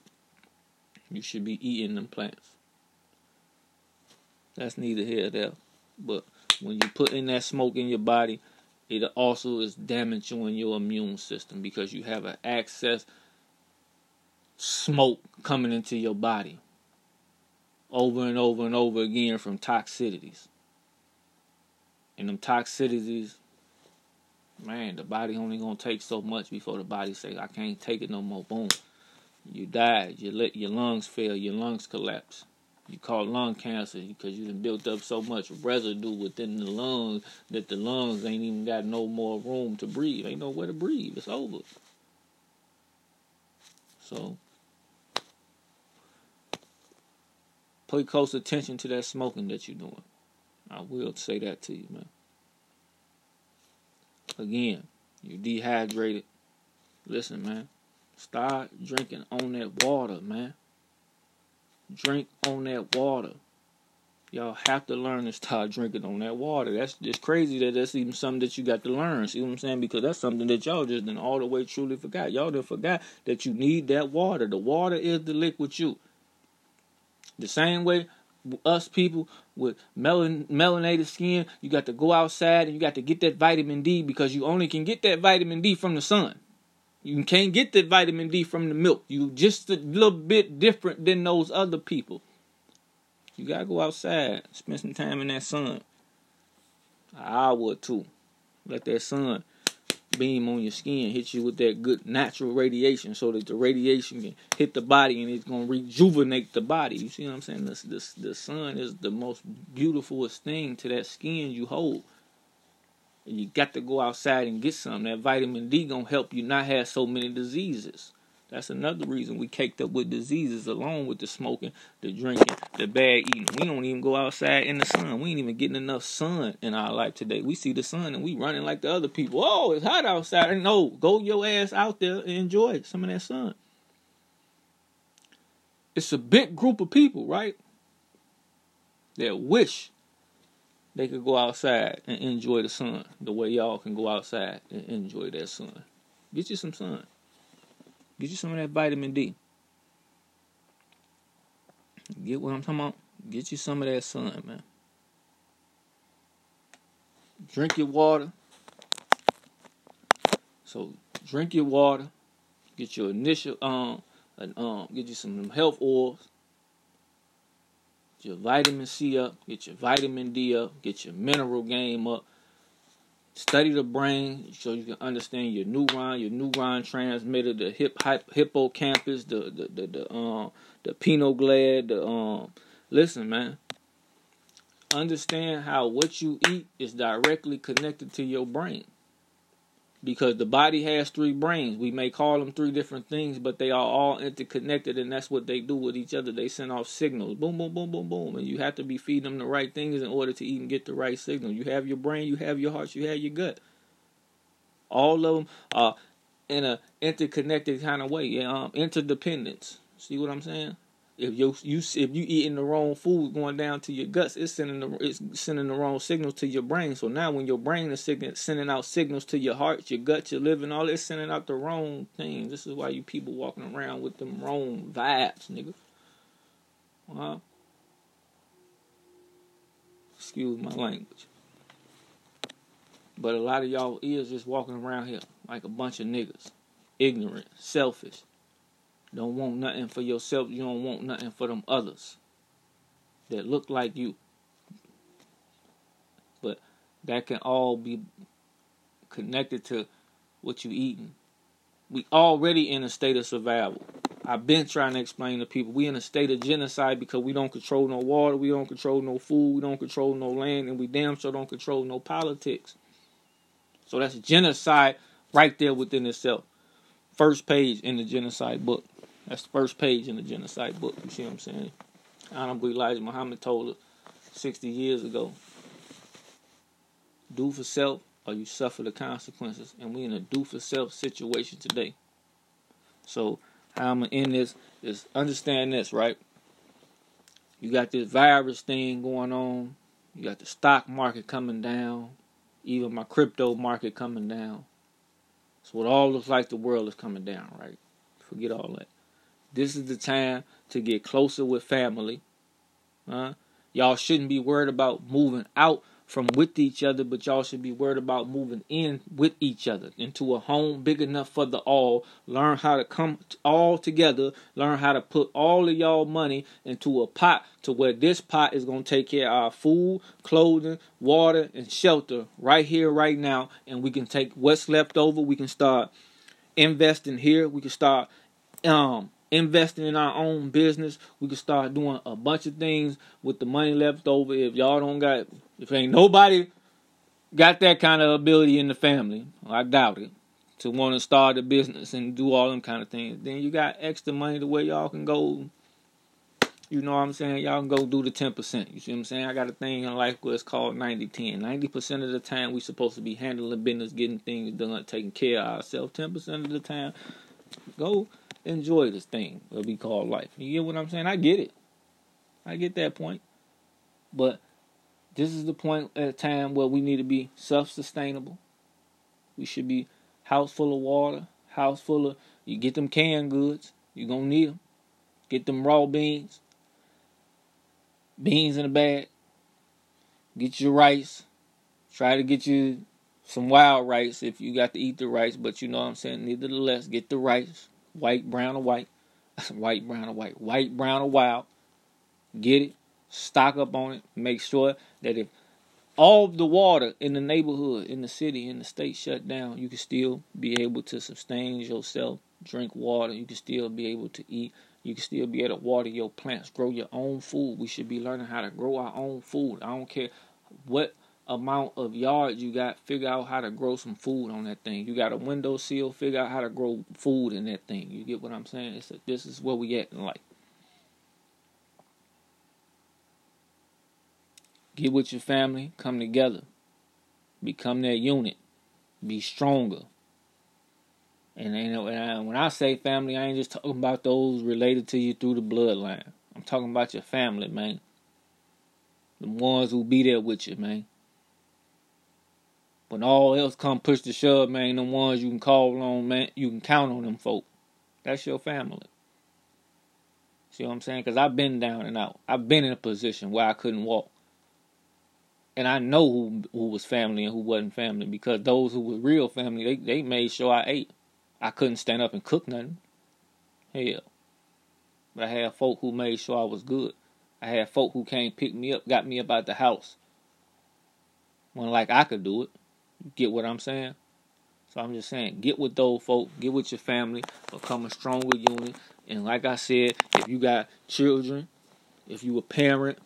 You should be eating them plants. That's neither here nor there. But when you put in that smoke in your body, it also is damaging your immune system because you have an access smoke coming into your body over and over and over again from toxicities. And them toxicities, man, the body only gonna take so much before the body say, I can't take it no more. Boom. You die. You let your lungs fail, your lungs collapse. You call lung cancer because you have built up so much residue within the lungs that the lungs ain't even got no more room to breathe. Ain't nowhere to breathe. It's over. So Pay close attention to that smoking that you're doing. I will say that to you, man. Again, you're dehydrated. Listen, man. Start drinking on that water, man. Drink on that water. Y'all have to learn to start drinking on that water. That's just crazy that that's even something that you got to learn. See what I'm saying? Because that's something that y'all just didn't all the way truly forgot. Y'all done forgot that you need that water. The water is the liquid you. The same way us people with melan melanated skin, you got to go outside and you got to get that vitamin D because you only can get that vitamin D from the sun. You can't get that vitamin D from the milk. You just a little bit different than those other people. You gotta go outside, spend some time in that sun. I would too. Let that sun beam on your skin, hit you with that good natural radiation so that the radiation can hit the body and it's gonna rejuvenate the body. You see what I'm saying? This this the sun is the most beautifulest thing to that skin you hold. And you got to go outside and get some. That vitamin D gonna help you not have so many diseases. That's another reason we caked up with diseases along with the smoking, the drinking, the bad eating. We don't even go outside in the sun. We ain't even getting enough sun in our life today. We see the sun and we running like the other people. Oh, it's hot outside. No, go your ass out there and enjoy some of that sun. It's a big group of people, right? That wish they could go outside and enjoy the sun the way y'all can go outside and enjoy that sun. Get you some sun. Get you some of that vitamin D. Get what I'm talking about? Get you some of that sun, man. Drink your water. So drink your water. Get your initial um, and um get you some health oils. Get your vitamin C up. Get your vitamin D up. Get your mineral game up. Study the brain so you can understand your neuron, your neuron transmitter, the hip hippocampus, the the the, the um the pineal gland. The um, listen, man. Understand how what you eat is directly connected to your brain because the body has three brains. We may call them three different things, but they are all interconnected, and that's what they do with each other. They send off signals, boom, boom, boom, boom, boom, and you have to be feeding them the right things in order to even get the right signal. You have your brain, you have your heart, you have your gut. All of them are in a interconnected kind of way, um, interdependence. See what I'm saying? If you you if you eating the wrong food going down to your guts, it's sending the it's sending the wrong signals to your brain. So now when your brain is sending out signals to your heart, your gut, your liver, and all it's sending out the wrong things. This is why you people walking around with them wrong vibes, nigga. Huh? Excuse my language. But a lot of y'all is just walking around here like a bunch of niggas. Ignorant, selfish, don't want nothing for yourself. You don't want nothing for them others that look like you. But that can all be connected to what you eating. We already in a state of survival. I've been trying to explain to people we in a state of genocide because we don't control no water, we don't control no food, we don't control no land, and we damn sure don't control no politics. So that's genocide right there within itself. First page in the genocide book. That's the first page in the genocide book. You see what I'm saying? Honorable Elijah Muhammad told us 60 years ago do for self or you suffer the consequences. And we're in a do for self situation today. So, how I'm going to end this is understand this, right? You got this virus thing going on. You got the stock market coming down. Even my crypto market coming down. So, it all looks like the world is coming down, right? Forget all that. This is the time to get closer with family. Y'all shouldn't be worried about moving out from with each other, but y'all should be worried about moving in with each other into a home big enough for the all. Learn how to come all together. Learn how to put all of y'all money into a pot to where this pot is going to take care of our food, clothing, water, and shelter right here, right now. And we can take what's left over. We can start investing here. We can start um investing in our own business. We can start doing a bunch of things with the money left over. If y'all don't got, if ain't nobody got that kind of ability in the family, I doubt it, to want to start a business and do all them kind of things, then you got extra money to where y'all can go you know what I'm saying? Y'all can go do the 10%. You see what I'm saying? I got a thing in life where it's called 90 10. 90% of the time, we supposed to be handling business, getting things done, taking care of ourselves. 10% of the time, go enjoy this thing that we call life. You get what I'm saying? I get it. I get that point. But this is the point at a time where we need to be self sustainable. We should be house full of water, house full of you get them canned goods, you're gonna need them. Get them raw beans, beans in a bag. Get your rice. Try to get you some wild rice if you got to eat the rice, but you know what I'm saying. Nevertheless, get the rice, white, brown, or white, white, brown, or white, white, brown, or wild. Get it, stock up on it. Make sure that if all the water in the neighborhood, in the city, in the state shut down, you can still be able to sustain yourself, drink water. You can still be able to eat. You can still be able to water your plants, grow your own food. We should be learning how to grow our own food. I don't care what amount of yards you got, figure out how to grow some food on that thing. You got a window windowsill, figure out how to grow food in that thing. You get what I'm saying? It's a, this is where we at in life. Get with your family, come together, become that unit, be stronger. And, and when I say family, I ain't just talking about those related to you through the bloodline. I'm talking about your family, man. The ones who be there with you, man. When all else come push to shove, man, the ones you can call on, man, you can count on them folk. That's your family. See what I'm saying? Because I've been down and out. I've been in a position where I couldn't walk. And I know who who was family and who wasn't family because those who were real family, they, they made sure I ate. I couldn't stand up and cook nothing. Hell. But I had folk who made sure I was good. I had folk who came pick me up, got me up out the house. When like I could do it. Get what I'm saying? So I'm just saying, get with those folk, get with your family, become a stronger unit. And like I said, if you got children, if you a parent,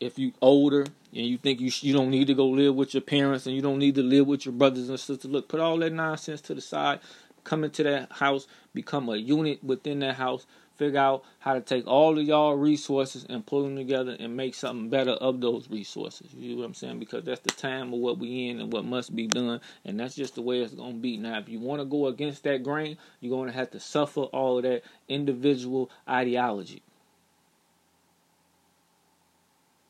if you older and you think you you don't need to go live with your parents and you don't need to live with your brothers and sisters, look, put all that nonsense to the side come into that house, become a unit within that house, figure out how to take all of y'all resources and pull them together and make something better of those resources. You know what I'm saying? Because that's the time of what we in and what must be done, and that's just the way it's gonna be. Now, if you want to go against that grain, you're gonna have to suffer all of that individual ideology.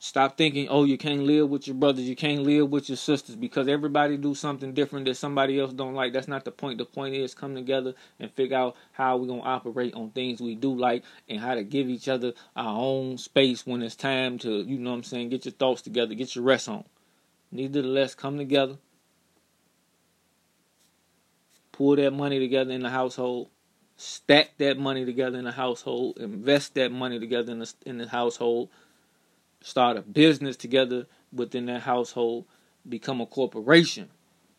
Stop thinking, oh, you can't live with your brothers, you can't live with your sisters because everybody do something different that somebody else don't like. That's not the point. The point is come together and figure out how we're gonna operate on things we do like and how to give each other our own space when it's time to, you know what I'm saying, get your thoughts together, get your rest on. Nevertheless, come together. Pull that money together in the household. Stack that money together in the household. Invest that money together in the, in the household start a business together within that household, become a corporation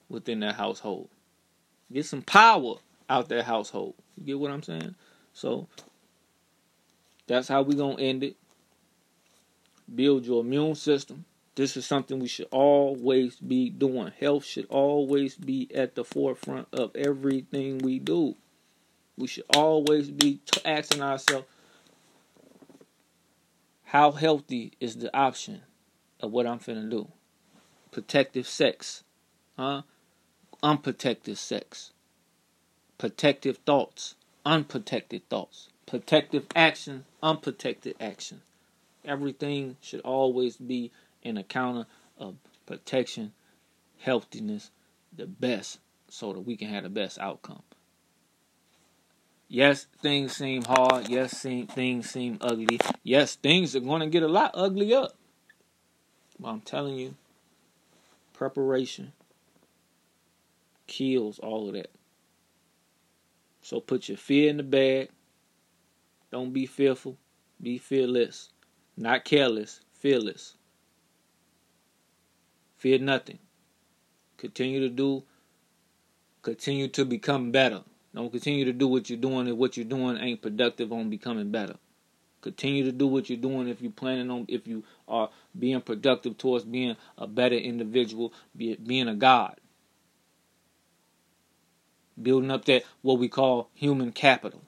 within that household. Get some power out that household. You get what I'm saying? So that's how we're gonna end it. Build your immune system. This is something we should always be doing. Health should always be at the forefront of everything we do. We should always be asking ourselves, how healthy is the option of what I'm finna do? Protective sex, huh? Unprotected sex. Protective thoughts, unprotected thoughts. Protective action, unprotected action. Everything should always be in a counter of protection, healthiness, the best, so that we can have the best outcome. Yes, things seem hard. Yes, seem, things seem ugly. Yes, things are going to get a lot uglier. But I'm telling you, preparation kills all of that. So put your fear in the bag. Don't be fearful. Be fearless. Not careless, fearless. Fear nothing. Continue to do, continue to become better. Don't continue to do what you're doing if what you're doing ain't productive on becoming better. Continue to do what you're doing if you're planning on if you are being productive towards being a better individual, be, being a god. Building up that what we call human capital.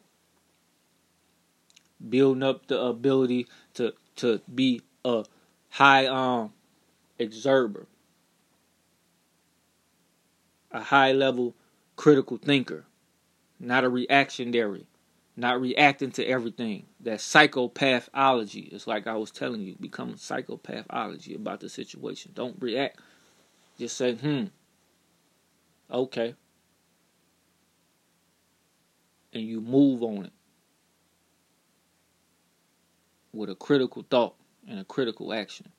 building up the ability to to be a high um exerber, a high level critical thinker, not a reactionary, not reacting to everything. That psychopathology is like I was telling you, become psychopathology about the situation. Don't react. Just say, hmm, okay. And you move on it with a critical thought and a critical action.